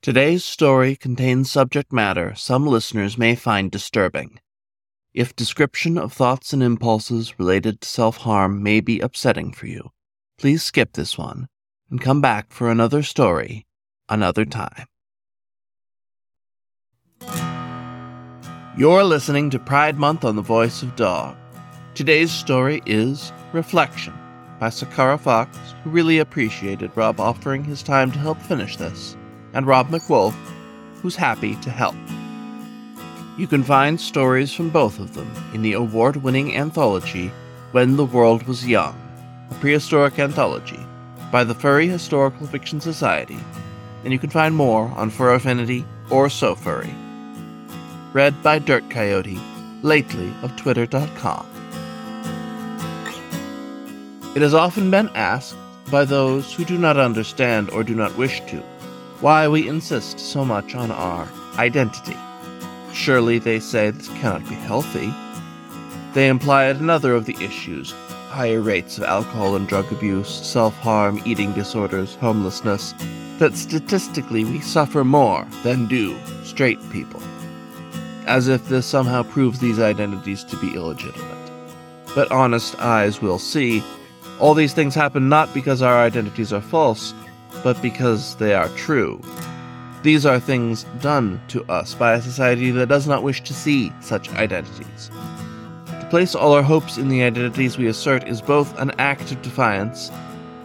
Today's story contains subject matter some listeners may find disturbing. If description of thoughts and impulses related to self harm may be upsetting for you, please skip this one and come back for another story another time. You're listening to Pride Month on the Voice of Dog. Today's story is Reflection by SakaraFox, who really appreciated Rob offering his time to help finish this, and Rob MacWolf, who's happy to help. You can find stories from both of them in the award winning anthology When the World Was Young, a prehistoric anthology by the Furry Historical Fiction Society, and you can find more on Fur Affinity or SoFurry read by Dirt Coyote, lately of Twitter.com. It has often been asked by those who do not understand or do not wish to why we insist so much on our identity. Surely, they say, this cannot be healthy. They imply at another of the issues higher rates of alcohol and drug abuse, self harm, eating disorders, homelessness that statistically we suffer more than do straight people as if this somehow proves these identities to be illegitimate. But honest eyes will see all these things happen not because our identities are false, but because they are true. These are things done to us by a society that does not wish to see such identities. To place all our hopes in the identities we assert is both an act of defiance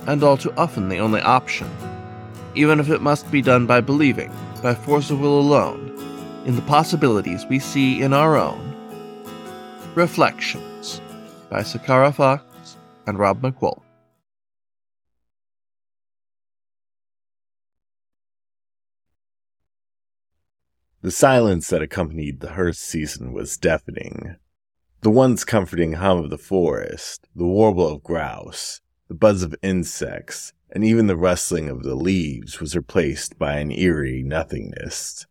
and all too often the only option, even if it must be done by believing, by force of will alone, in the possibilities we see in our own. Reflections by SakaraFox and Rob MacWolf. The silence that accompanied the hearth season was deafening. The once comforting hum of the forest, the warble of grouse, the buzz of insects, and even the rustling of the leaves was replaced by an eerie nothingness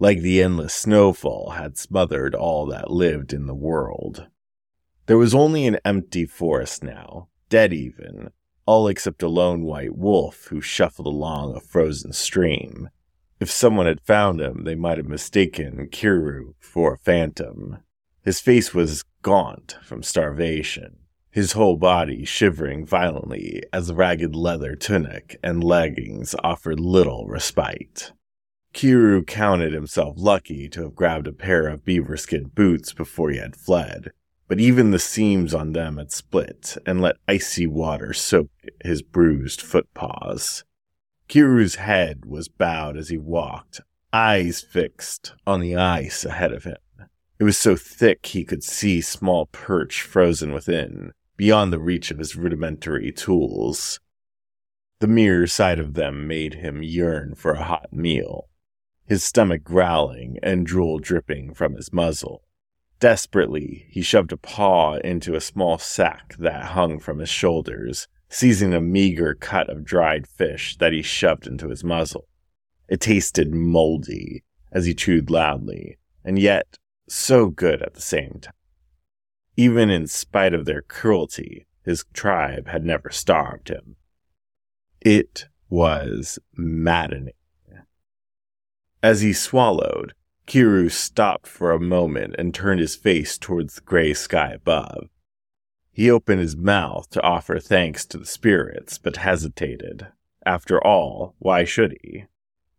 like the endless snowfall had smothered all that lived in the world. There was only an empty forest now, dead even, all except a lone white wolf who shuffled along a frozen stream. If someone had found him, they might have mistaken Kiuru for a phantom. His face was gaunt from starvation, his whole body shivering violently as the ragged leather tunic and leggings offered little respite. Kiuru counted himself lucky to have grabbed a pair of beaver skin boots before he had fled, but even the seams on them had split and let icy water soak his bruised footpaws. Kiuru's head was bowed as he walked, eyes fixed on the ice ahead of him. It was so thick he could see small perch frozen within, beyond the reach of his rudimentary tools. The mere sight of them made him yearn for a hot meal his stomach growling and drool dripping from his muzzle. Desperately, he shoved a paw into a small sack that hung from his shoulders, seizing a meager cut of dried fish that he shoved into his muzzle. It tasted moldy as he chewed loudly, and yet so good at the same time. Even in spite of their cruelty, his tribe had never starved him. It was maddening. As he swallowed, Kiuru stopped for a moment and turned his face towards the gray sky above. He opened his mouth to offer thanks to the spirits, but hesitated. After all, why should he?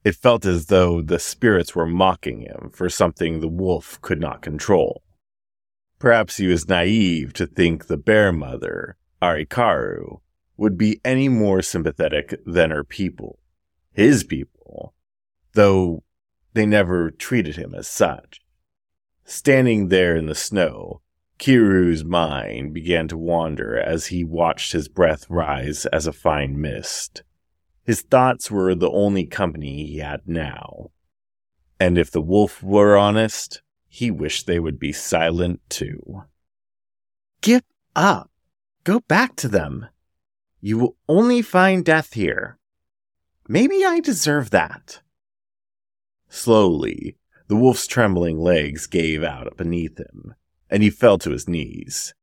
It felt as though the spirits were mocking him for something the wolf could not control. Perhaps he was naive to think the bear mother, Arikaru, would be any more sympathetic than her people, his people, though they never treated him as such. Standing there in the snow, Kiuru's mind began to wander as he watched his breath rise as a fine mist. His thoughts were the only company he had now. And if the wolf were honest, he wished they would be silent too. Give up. Go back to them. You will only find death here. Maybe I deserve that. Slowly, the wolf's trembling legs gave out beneath him, and he fell to his knees.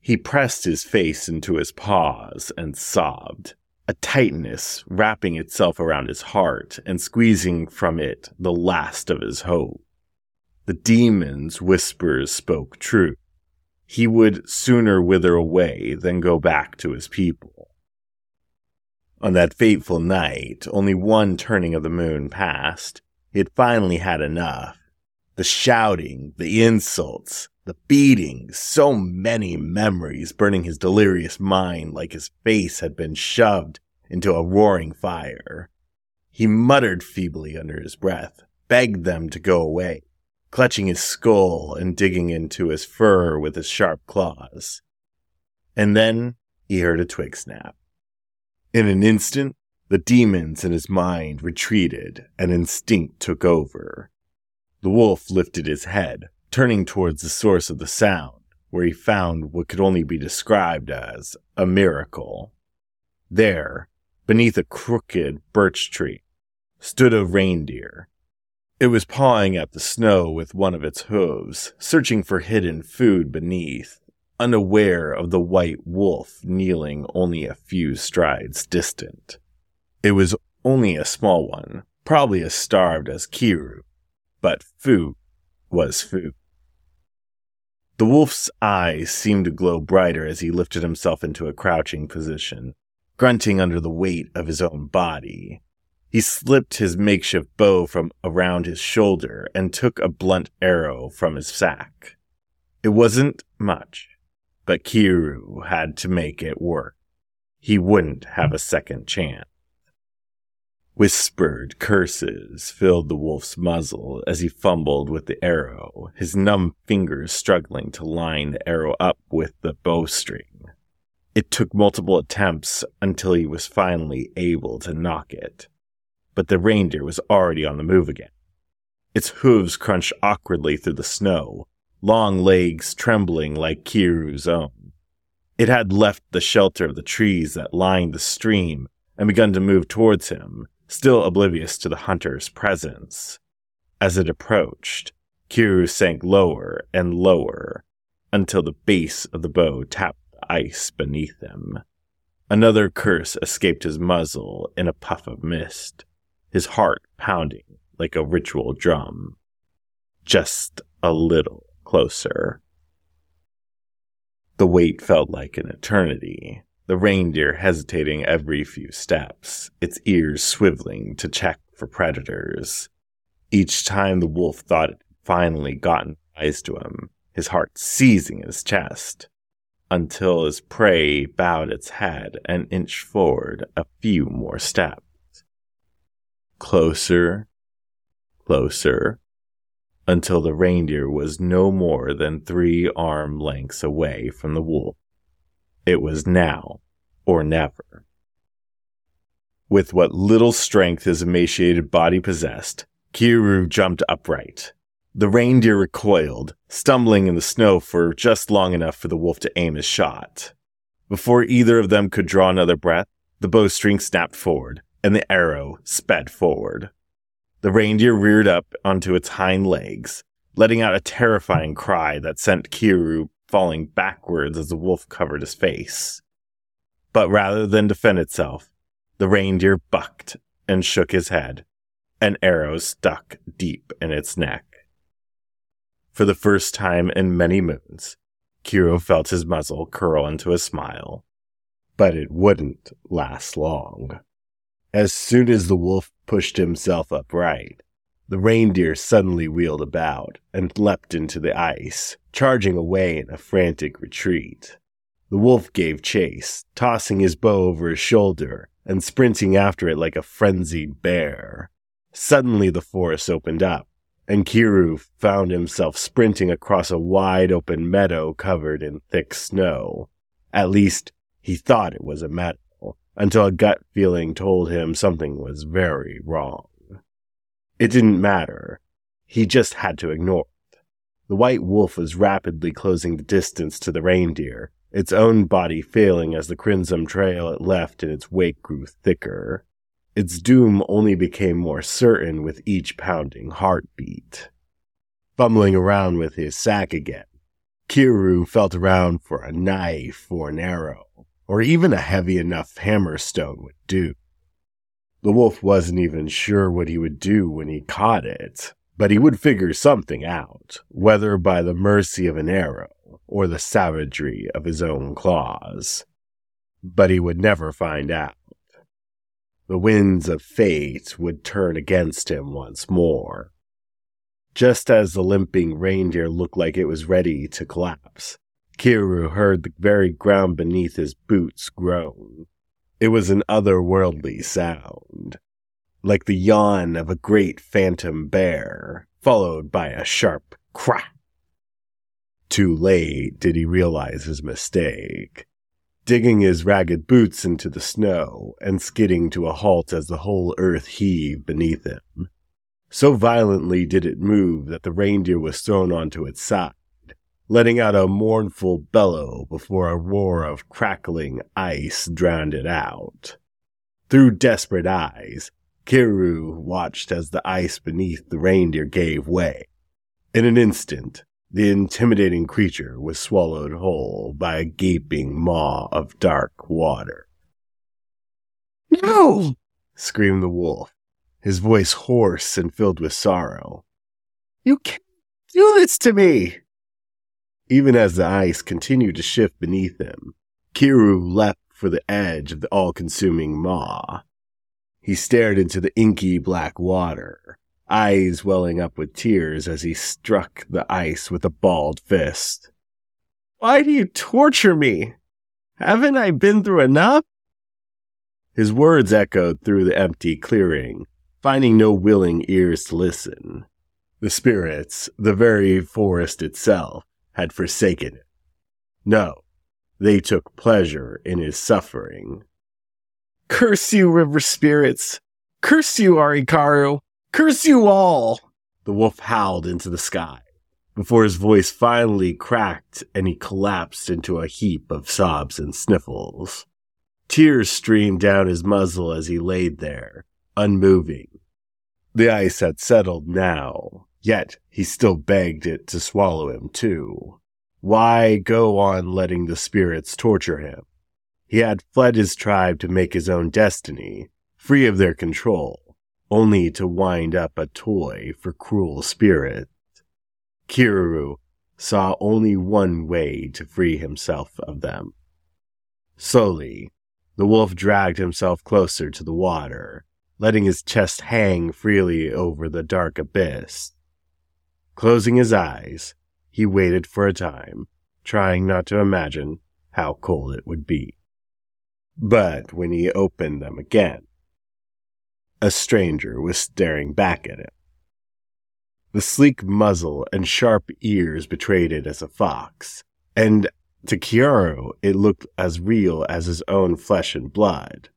He pressed his face into his paws and sobbed. a tightness wrapping itself around his heart and squeezing from it the last of his hope. The demon's whispers spoke true. He would sooner wither away than go back to his people. On that fateful night, only one turning of the moon passed. Had finally had enough. The shouting, the insults, the beatings, so many memories burning his delirious mind like his face had been shoved into a roaring fire. He muttered feebly under his breath, begged them to go away, clutching his skull and digging into his fur with his sharp claws. And then he heard a twig snap. In an instant, the demons in his mind retreated and instinct took over. The wolf lifted his head, turning towards the source of the sound, where he found what could only be described as a miracle. There, beneath a crooked birch tree, stood a reindeer. It was pawing at the snow with one of its hooves, searching for hidden food beneath, unaware of the white wolf kneeling only a few strides distant. It was only a small one, probably as starved as Kiuru, but food was food. The wolf's eyes seemed to glow brighter as he lifted himself into a crouching position, grunting under the weight of his own body. He slipped his makeshift bow from around his shoulder and took a blunt arrow from his sack. It wasn't much, but Kiuru had to make it work. He wouldn't have a second chance. Whispered curses filled the wolf's muzzle as he fumbled with the arrow, his numb fingers struggling to line the arrow up with the bowstring. It took multiple attempts until he was finally able to knock it. But the reindeer was already on the move again. Its hooves crunched awkwardly through the snow, long legs trembling like Kiuru's own. It had left the shelter of the trees that lined the stream and begun to move towards him, still oblivious to the hunter's presence. As it approached, Kiuru sank lower and lower until the base of the bow tapped the ice beneath him. Another curse escaped his muzzle in a puff of mist, his heart pounding like a ritual drum. Just a little closer. The wait felt like an eternity, the reindeer hesitating every few steps, its ears swiveling to check for predators. Each time the wolf thought it had finally gotten eyes to him, his heart seizing his chest, until his prey bowed its head and inch forward a few more steps. Closer, closer, until the reindeer was no more than three arm lengths away from the wolf. It was now or never. With what little strength his emaciated body possessed, Kiuru jumped upright. The reindeer recoiled, stumbling in the snow for just long enough for the wolf to aim his shot. Before either of them could draw another breath, the bowstring snapped forward, and the arrow sped forward. The reindeer reared up onto its hind legs, letting out a terrifying cry that sent Kiuru falling backwards as the wolf covered his face. But rather than defend itself, the reindeer bucked and shook his head, and arrows stuck deep in its neck. For the first time in many moons, Kiuru felt his muzzle curl into a smile. But it wouldn't last long. As soon as the wolf pushed himself upright, the reindeer suddenly wheeled about and leapt into the ice, charging away in a frantic retreat. The wolf gave chase, tossing his bow over his shoulder and sprinting after it like a frenzied bear. Suddenly the forest opened up, and Kiuru found himself sprinting across a wide open meadow covered in thick snow. At least, he thought it was a meadow, until a gut feeling told him something was very wrong. It didn't matter. He just had to ignore it. The white wolf was rapidly closing the distance to the reindeer, its own body failing as the crimson trail it left in its wake grew thicker. Its doom only became more certain with each pounding heartbeat. Fumbling around with his sack again, Kiuru felt around for a knife or an arrow, or even a heavy enough hammerstone would do. The wolf wasn't even sure what he would do when he caught it, but he would figure something out, whether by the mercy of an arrow or the savagery of his own claws. But he would never find out. The winds of fate would turn against him once more. Just as the limping reindeer looked like it was ready to collapse, Kiuru heard the very ground beneath his boots groan. It was an otherworldly sound, like the yawn of a great phantom bear, followed by a sharp crack. Too late did he realize his mistake. Digging his ragged boots into the snow and skidding to a halt as the whole earth heaved beneath him. So violently did it move that the reindeer was thrown onto its side, letting out a mournful bellow before a roar of crackling ice drowned it out. Through desperate eyes, Kiuru watched as the ice beneath the reindeer gave way. In an instant, the intimidating creature was swallowed whole by a gaping maw of dark water. No! screamed the wolf, his voice hoarse and filled with sorrow. You can't do this to me! Even as the ice continued to shift beneath him, Kiuru leapt for the edge of the all consuming maw. He stared into the inky black water, eyes welling up with tears as he struck the ice with a balled fist. Why do you torture me? Haven't I been through enough? His words echoed through the empty clearing, finding no willing ears to listen. The spirits, the very forest itself, had forsaken it. No, they took pleasure in his suffering. Curse you, river spirits! Curse you, Arikaru! Curse you all! The wolf howled into the sky before his voice finally cracked and he collapsed into a heap of sobs and sniffles. Tears streamed down his muzzle as he laid there, unmoving. The ice had settled now, yet he still begged it to swallow him too. Why go on letting the spirits torture him? He had fled his tribe to make his own destiny, free of their control, only to wind up a toy for cruel spirits. Kiuru saw only one way to free himself of them. Slowly, the wolf dragged himself closer to the water, letting his chest hang freely over the dark abyss. Closing his eyes, he waited for a time, trying not to imagine how cold it would be. But when he opened them again, a stranger was staring back at him. The sleek muzzle and sharp ears betrayed it as a fox, and to Kiuru it looked as real as his own flesh and blood.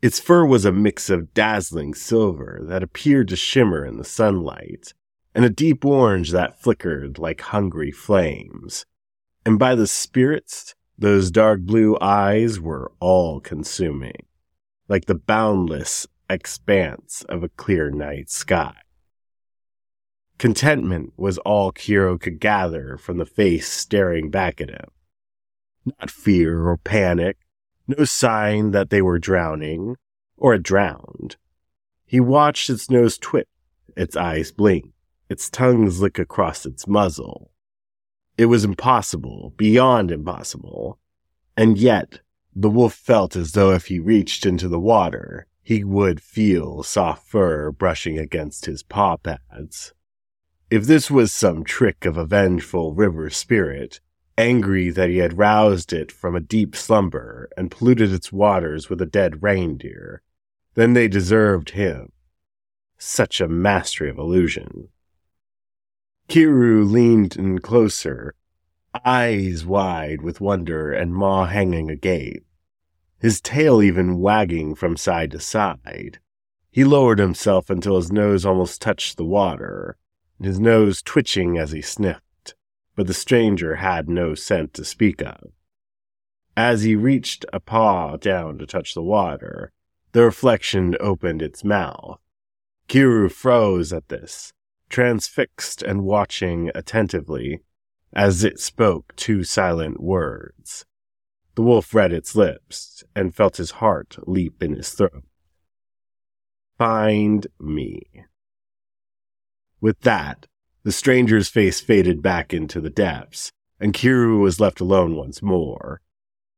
Its fur was a mix of dazzling silver that appeared to shimmer in the sunlight, and a deep orange that flickered like hungry flames. And by the spirits, those dark blue eyes were all consuming, like the boundless expanse of a clear night sky. Contentment was all Kiuru could gather from the face staring back at him. Not fear or panic, no sign that they were drowning or had drowned. He watched its nose twitch, its eyes blink, its tongues lick across its muzzle. It was impossible, beyond impossible. And yet, the wolf felt as though if he reached into the water, he would feel soft fur brushing against his paw pads. If this was some trick of a vengeful river spirit, angry that he had roused it from a deep slumber and polluted its waters with a dead reindeer, then they deserved him. Such a mastery of illusion. Kiuru leaned in closer, eyes wide with wonder and maw hanging agape, his tail even wagging from side to side. He lowered himself until his nose almost touched the water, his nose twitching as he sniffed, but the stranger had no scent to speak of. As he reached a paw down to touch the water, the reflection opened its mouth. Kiuru froze at this, transfixed and watching attentively as it spoke two silent words. The wolf read its lips and felt his heart leap in his throat. Find me. With that, the stranger's face faded back into the depths, and Kiuru was left alone once more.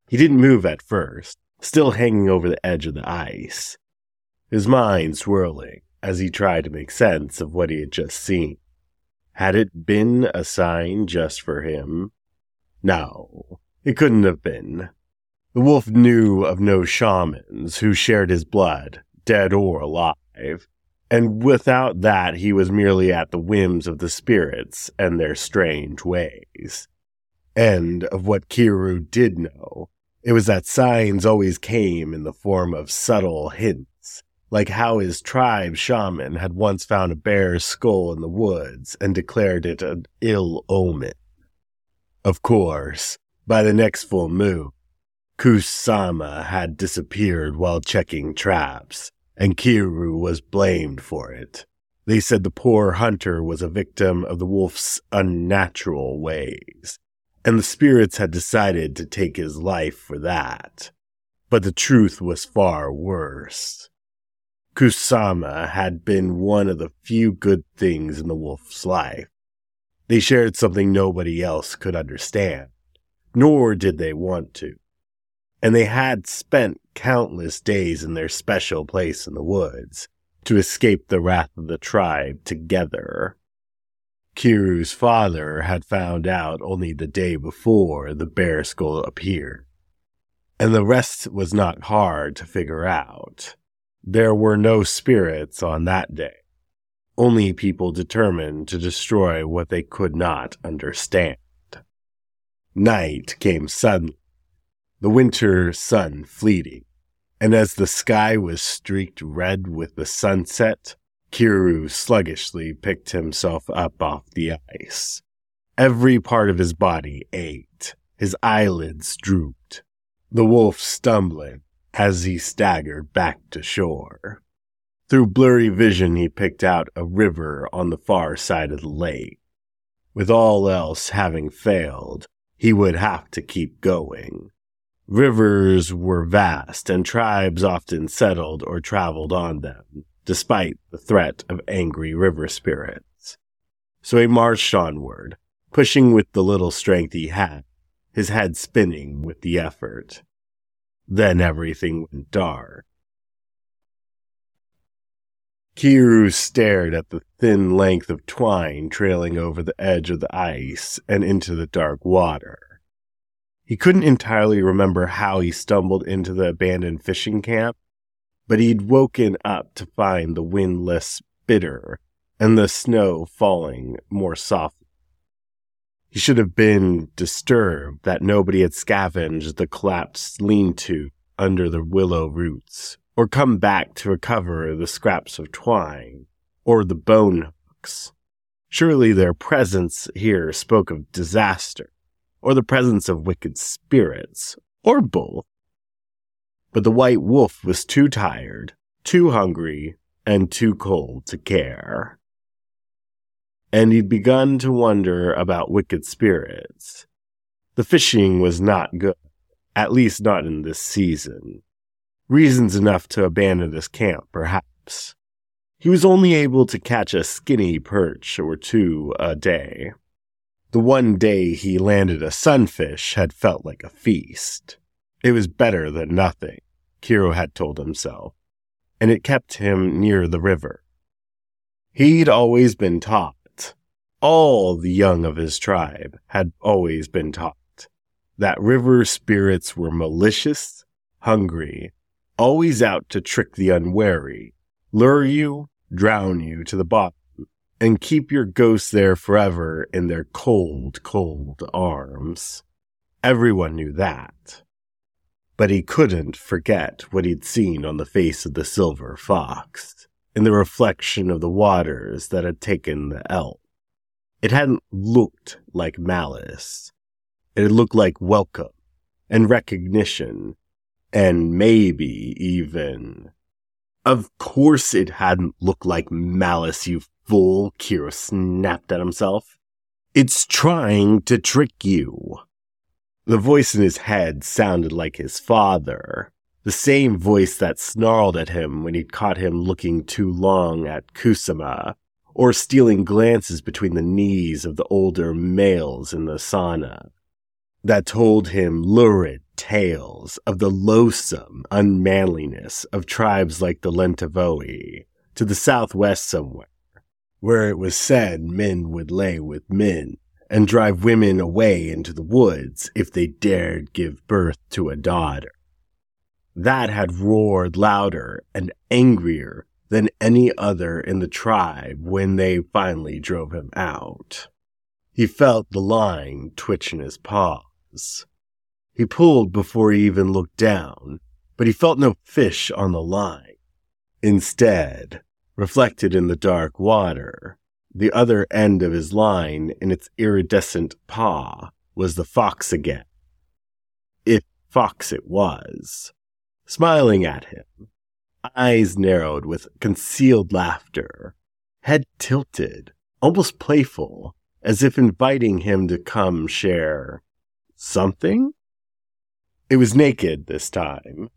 He didn't move at first, still hanging over the edge of the ice, his mind swirling as he tried to make sense of what he had just seen. Had it been a sign just for him? No, it couldn't have been. The wolf knew of no shamans who shared his blood, dead or alive, and without that he was merely at the whims of the spirits and their strange ways. And of what Kiuru did know, it was that signs always came in the form of subtle hints, like how his tribe shaman had once found a bear's skull in the woods and declared it an ill omen. Of course, by the next full moon, Kusama had disappeared while checking traps, and Kiuru was blamed for it. They said the poor hunter was a victim of the wolf's unnatural ways, and the spirits had decided to take his life for that. But the truth was far worse. Kusama had been one of the few good things in the wolf's life. They shared something nobody else could understand, nor did they want to. And they had spent countless days in their special place in the woods to escape the wrath of the tribe together. Kiuru's father had found out only the day before the bear skull appeared. And the rest was not hard to figure out. There were no spirits on that day, only people determined to destroy what they could not understand. Night came suddenly, the winter sun fleeting, and as the sky was streaked red with the sunset, Kiuru sluggishly picked himself up off the ice. Every part of his body ached. His eyelids drooped. The wolf stumbling as he staggered back to shore. Through blurry vision, he picked out a river on the far side of the lake. With all else having failed, he would have to keep going. Rivers were vast, and tribes often settled or traveled on them despite the threat of angry river spirits. So he marched onward, pushing with the little strength he had, his head spinning with the effort. Then everything went dark. Kiuru stared at the thin length of twine trailing over the edge of the ice and into the dark water. He couldn't entirely remember how he stumbled into the abandoned fishing camp, but he'd woken up to find the wind less bitter and the snow falling more softly. He should have been disturbed that nobody had scavenged the collapsed lean to under the willow roots, or come back to recover the scraps of twine, or the bone hooks. Surely their presence here spoke of disaster, or the presence of wicked spirits, or both. But the white wolf was too tired, too hungry, and too cold to care. And he'd begun to wonder about wicked spirits. The fishing was not good, at least not in this season. Reasons enough to abandon this camp, perhaps. He was only able to catch a skinny perch or two a day. The one day he landed a sunfish had felt like a feast. It was better than nothing, Kiuru had told himself, and it kept him near the river. He'd always been taught, all the young of his tribe had always been taught, that river spirits were malicious, hungry, always out to trick the unwary, lure you, drown you to the bottom, and keep your ghosts there forever in their cold, cold arms. Everyone knew that but he couldn't forget what he'd seen on the face of the silver fox, in the reflection of the waters that had taken the elk. It hadn't looked like malice. It had looked like welcome and recognition, and maybe even. Of course it hadn't looked like malice, you fool, Kiuru snapped at himself. It's trying to trick you. The voice in his head sounded like his father, the same voice that snarled at him when he'd caught him looking too long at Kusama, or stealing glances between the knees of the older males in the sauna, that told him lurid tales of the loathsome unmanliness of tribes like the Lentavoi to the southwest somewhere, where it was said men would lay with men and drive women away into the woods if they dared give birth to a daughter. That had roared louder and angrier than any other in the tribe when they finally drove him out. He felt the line twitch in his paws. He pulled before he even looked down, but he felt no fish on the line. Instead, reflected in the dark water, the other end of his line in its iridescent paw was the fox again. If fox it was, smiling at him, eyes narrowed with concealed laughter, head tilted, almost playful, as if inviting him to come share something? It was naked this time.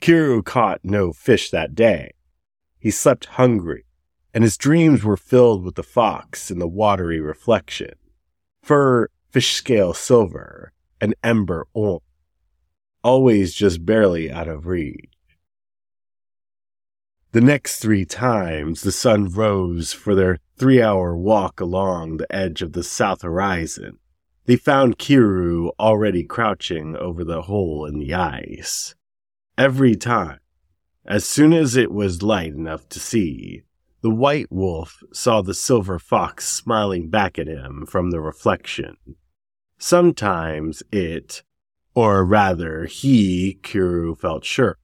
Kiuru caught no fish that day. He slept hungry, and his dreams were filled with the fox in the watery reflection, fur fish scale silver, and ember orange, always just barely out of reach. The next three times the sun rose for their three hour walk along the edge of the south horizon, they found Kiuru already crouching over the hole in the ice. Every time, as soon as it was light enough to see, the white wolf saw the silver fox smiling back at him from the reflection. Sometimes it, or rather he, Kiuru felt sure,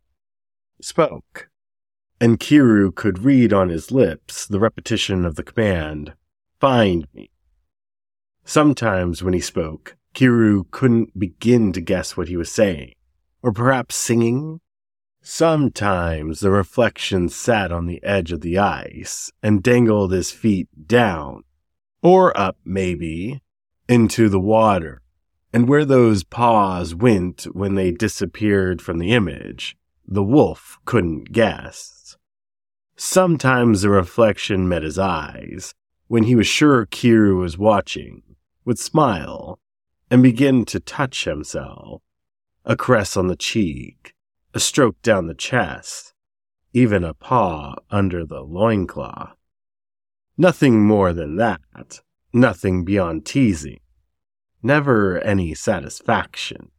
spoke. And Kiuru could read on his lips the repetition of the command, Find me. Sometimes when he spoke, Kiuru couldn't begin to guess what he was saying, or perhaps singing Sometimes the reflection sat on the edge of the ice and dangled his feet down, or up maybe, into the water. And where those paws went when they disappeared from the image, the wolf couldn't guess. Sometimes the reflection met his eyes, when he was sure Kiuru was watching, would smile and begin to touch himself. A caress on the cheek, a stroke down the chest, even a paw under the loincloth. Nothing more than that, nothing beyond teasing, never any satisfaction.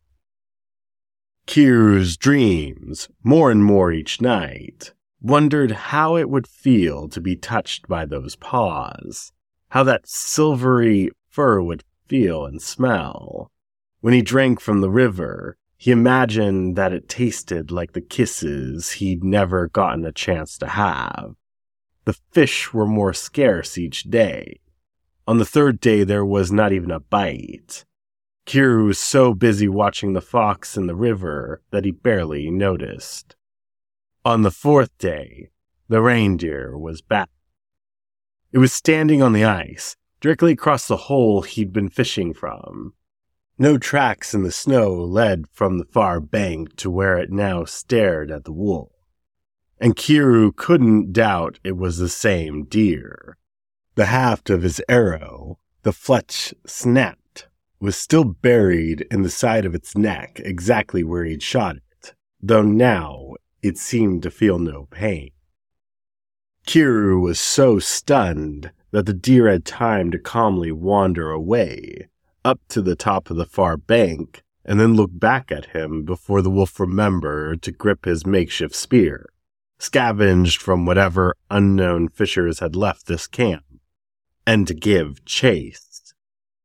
Kiuru's dreams, more and more each night, wondered how it would feel to be touched by those paws, how that silvery fur would feel and smell. When he drank from the river, he imagined that it tasted like the kisses he'd never gotten a chance to have. The fish were more scarce each day. On the third day, there was not even a bite. Kiuru was so busy watching the fox in the river that he barely noticed. On the fourth day, the reindeer was back. It was standing on the ice, directly across the hole he'd been fishing from. No tracks in the snow led from the far bank to where it now stared at the wolf. And Kiuru couldn't doubt it was the same deer. The haft of his arrow, the fletch snapped, was still buried in the side of its neck exactly where he'd shot it, though now it seemed to feel no pain. Kiuru was so stunned that the deer had time to calmly wander away, up to the top of the far bank and then look back at him before the wolf remembered to grip his makeshift spear, scavenged from whatever unknown fishers had left this camp, and to give chase.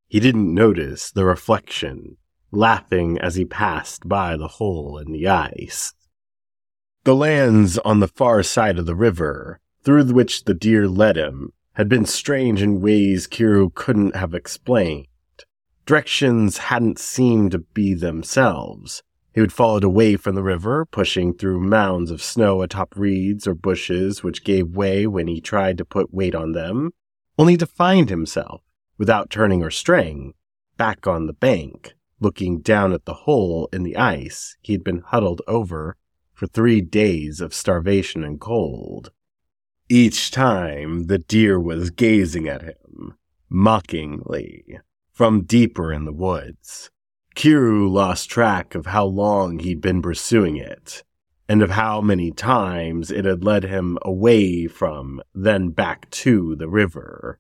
He didn't notice the reflection, laughing as he passed by the hole in the ice. The lands on the far side of the river, through which the deer led him, had been strange in ways Kiuru couldn't have explained. Directions hadn't seemed to be themselves. He would followed away from the river, pushing through mounds of snow atop reeds or bushes which gave way when he tried to put weight on them, only to find himself, without turning or straying, back on the bank, looking down at the hole in the ice he'd been huddled over for three days of starvation and cold. Each time the deer was gazing at him, mockingly, from deeper in the woods. Kiuru lost track of how long he'd been pursuing it, and of how many times it had led him away from, then back to the river.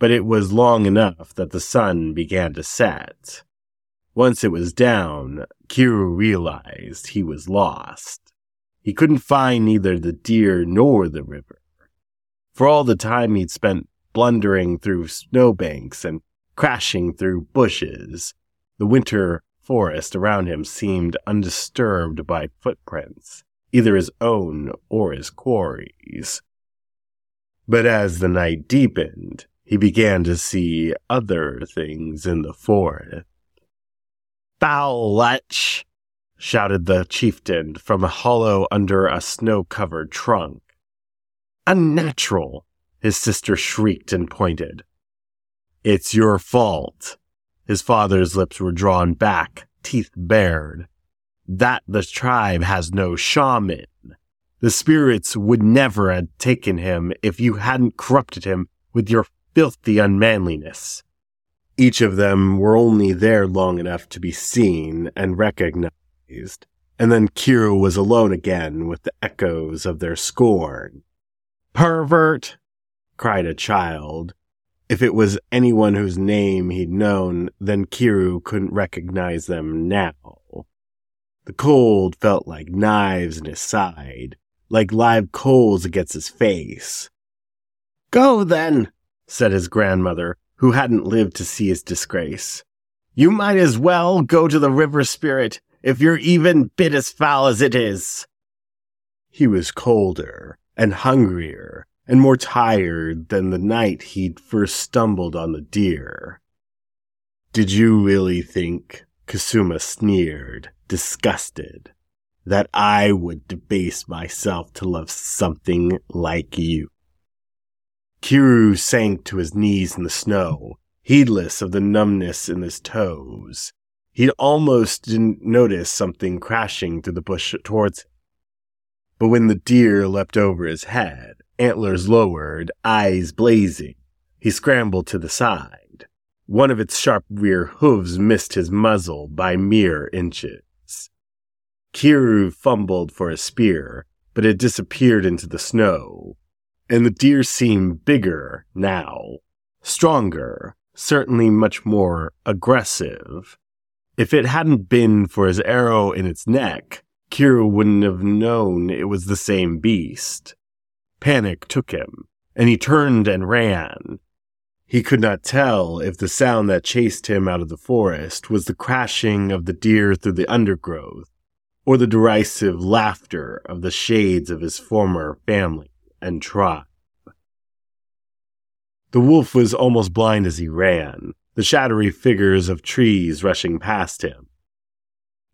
But it was long enough that the sun began to set. Once it was down, Kiuru realized he was lost. He couldn't find neither the deer nor the river. For all the time he'd spent blundering through snowbanks and crashing through bushes, the winter forest around him seemed undisturbed by footprints, either his own or his quarry's. But as the night deepened, he began to see other things in the forest. Foul lech! shouted the chieftain from a hollow under a snow covered trunk. Unnatural! his sister shrieked and pointed. It's your fault, his father's lips were drawn back, teeth bared. That the tribe has no shaman. The spirits would never have taken him if you hadn't corrupted him with your filthy unmanliness. Each of them were only there long enough to be seen and recognized, and then Kiuru was alone again with the echoes of their scorn. Pervert! cried a child, if it was anyone whose name he'd known, then Kiuru couldn't recognize them now. The cold felt like knives in his side, like live coals against his face. Go then, said his grandmother, who hadn't lived to see his disgrace. You might as well go to the river spirit if you're even bit as foul as it is. He was colder and hungrier and more tired than the night he'd first stumbled on the deer. Did you really think, Kusama sneered, disgusted, that I would debase myself to love something like you? Kiuru sank to his knees in the snow, heedless of the numbness in his toes. He'd almost didn't notice something crashing through the bush towards him. But when the deer leapt over his head, antlers lowered, eyes blazing. He scrambled to the side. One of its sharp rear hooves missed his muzzle by mere inches. Kiuru fumbled for a spear, but it disappeared into the snow. And the deer seemed bigger now, stronger, certainly much more aggressive. If it hadn't been for his arrow in its neck, Kiuru wouldn't have known it was the same beast. Panic took him, and he turned and ran. He could not tell if the sound that chased him out of the forest was the crashing of the deer through the undergrowth, or the derisive laughter of the shades of his former family and tribe. The wolf was almost blind as he ran, the shadowy figures of trees rushing past him.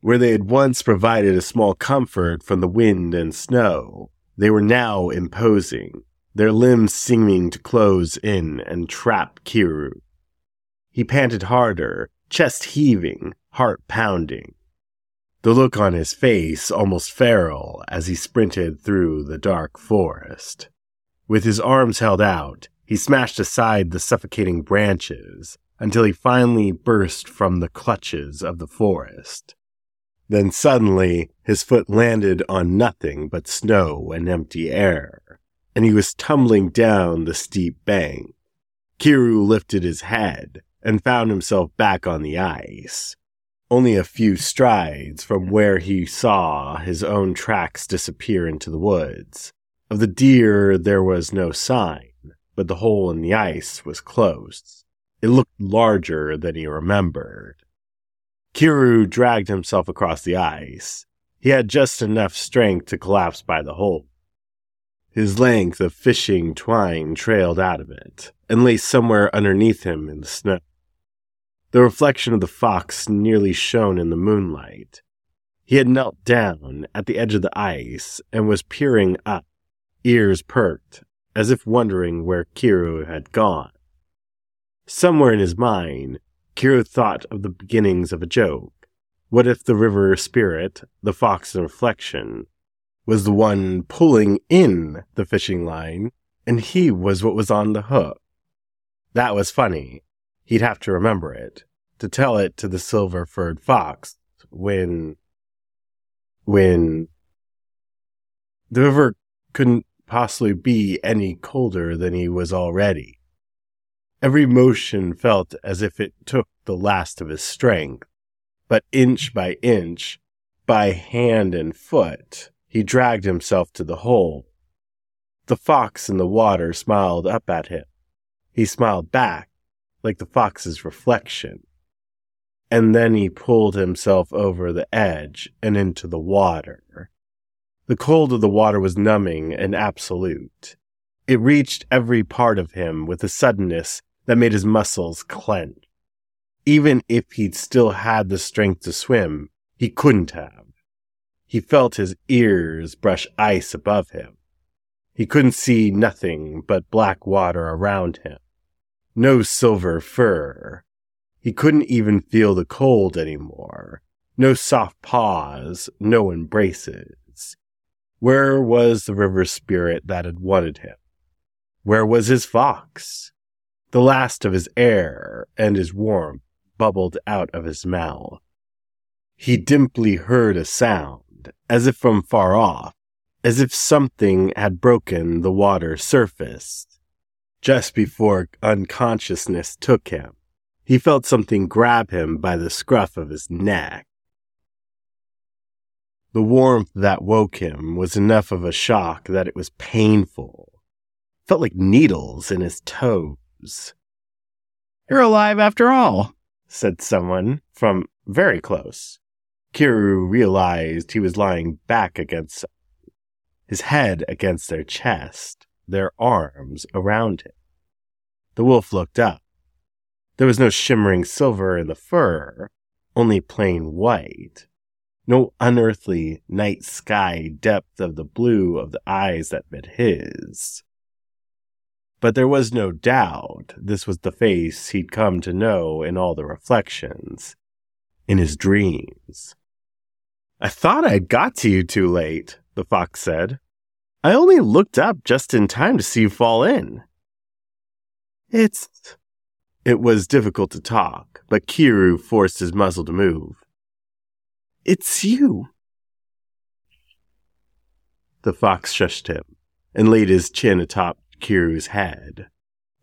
Where they had once provided a small comfort from the wind and snow, they were now imposing, their limbs seeming to close in and trap Kiuru. He panted harder, chest heaving, heart pounding. The look on his face almost feral as he sprinted through the dark forest. With his arms held out, he smashed aside the suffocating branches until he finally burst from the clutches of the forest. Then suddenly his foot landed on nothing but snow and empty air, and he was tumbling down the steep bank. Kiuru lifted his head and found himself back on the ice, only a few strides from where he saw his own tracks disappear into the woods. Of the deer there was no sign, but the hole in the ice was closed. It looked larger than he remembered. Kiuru dragged himself across the ice. He had just enough strength to collapse by the hole. His length of fishing twine trailed out of it and lay somewhere underneath him in the snow. The reflection of the fox nearly shone in the moonlight. He had knelt down at the edge of the ice and was peering up, ears perked, as if wondering where Kiuru had gone. Somewhere in his mind, Kiuru thought of the beginnings of a joke. What if the river spirit, the fox in reflection, was the one pulling in the fishing line, and he was what was on the hook? That was funny. He'd have to remember it, to tell it to the silver furred fox when. when. The river couldn't possibly be any colder than he was already. Every motion felt as if it took the last of his strength, but inch by inch, by hand and foot, he dragged himself to the hole. The fox in the water smiled up at him. He smiled back, like the fox's reflection. And then he pulled himself over the edge and into the water. The cold of the water was numbing and absolute. It reached every part of him with a suddenness that made his muscles clench. Even if he'd still had the strength to swim, he couldn't have. He felt his ears brush ice above him. He couldn't see nothing but black water around him. No silver fur. He couldn't even feel the cold anymore. No soft paws, no embraces. Where was the river spirit that had wanted him? Where was his fox? The last of his air and his warmth bubbled out of his mouth. He dimply heard a sound, as if from far off, as if something had broken the water surface. Just before unconsciousness took him, he felt something grab him by the scruff of his neck. The warmth that woke him was enough of a shock that it was painful. felt like needles in his toes. You're alive after all, said someone from very close. Kiuru realized he was lying back against his head against their chest, their arms around him. The wolf looked up. There was no shimmering silver in the fur, only plain white no unearthly night sky depth of the blue of the eyes that met his. But there was no doubt this was the face he'd come to know in all the reflections, in his dreams. I thought I'd got to you too late, the fox said. I only looked up just in time to see you fall in. It's. It was difficult to talk, but Kiuru forced his muzzle to move. It's you. The fox shushed him and laid his chin atop Kiuru's head.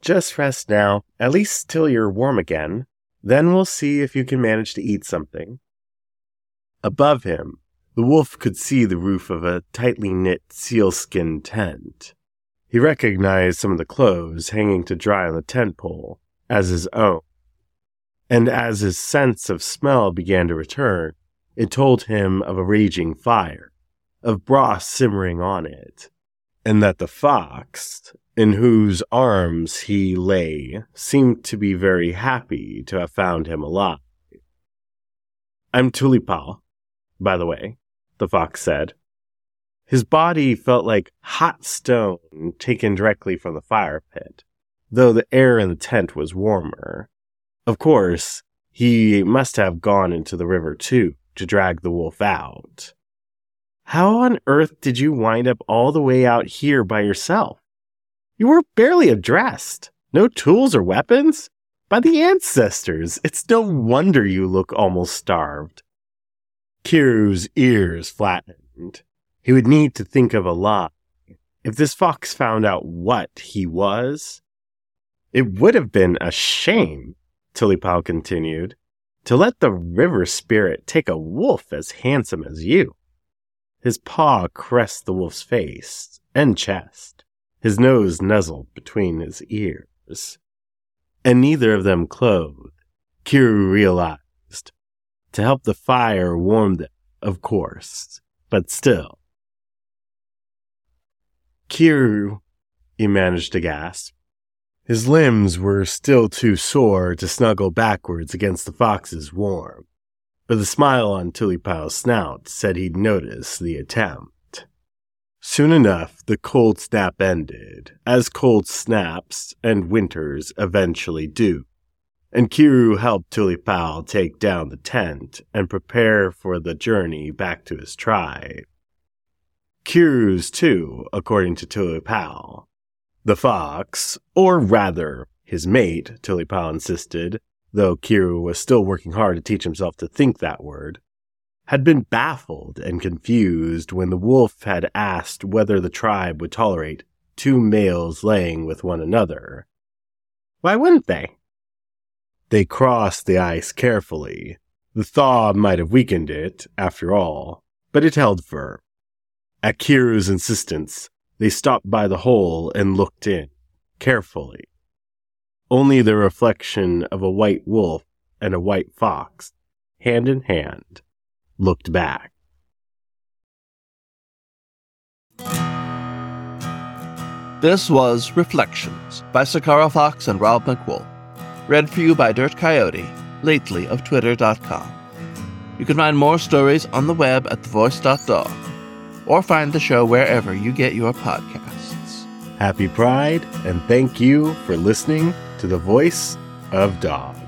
Just rest now, at least till you're warm again. Then we'll see if you can manage to eat something. Above him, the wolf could see the roof of a tightly knit sealskin tent. He recognized some of the clothes hanging to dry on the tent pole as his own. And as his sense of smell began to return, it told him of a raging fire, of broth simmering on it, and that the fox, in whose arms he lay, seemed to be very happy to have found him alive. I'm Tulipal, by the way, the fox said. His body felt like hot stone taken directly from the fire pit, though the air in the tent was warmer. Of course, he must have gone into the river too, to drag the wolf out. How on earth did you wind up all the way out here by yourself? You were barely addressed. No tools or weapons? By the ancestors, it's no wonder you look almost starved. Kiuru's ears flattened. He would need to think of a lie. If this fox found out what he was, it would have been a shame, Tulipal continued to let the river spirit take a wolf as handsome as you. His paw caressed the wolf's face and chest. His nose nuzzled between his ears. And neither of them clothed, Kiuru realized. To help the fire warm them, of course, but still. Kiuru, he managed to gasp. His limbs were still too sore to snuggle backwards against the fox's warm, but the smile on Tulipal's snout said he'd noticed the attempt. Soon enough, the cold snap ended, as cold snaps and winters eventually do. And Kiuru helped Tulipal take down the tent and prepare for the journey back to his tribe. Kiuru's too, according to Tulipal. The fox, or rather, his mate, Tulipal insisted, though Kiuru was still working hard to teach himself to think that word, had been baffled and confused when the wolf had asked whether the tribe would tolerate two males laying with one another. Why wouldn't they? They crossed the ice carefully. The thaw might have weakened it, after all, but it held firm. At Kiuru's insistence, they stopped by the hole and looked in, carefully. Only the reflection of a white wolf and a white fox, hand in hand, looked back. This was Reflections by SakaraFox and Rob MacWolf. Read for you by Dirt Coyote, lately of Twitter.com. You can find more stories on the web at thevoice.dog, or find the show wherever you get your podcasts. Happy Pride, and thank you for listening to the voice of dog.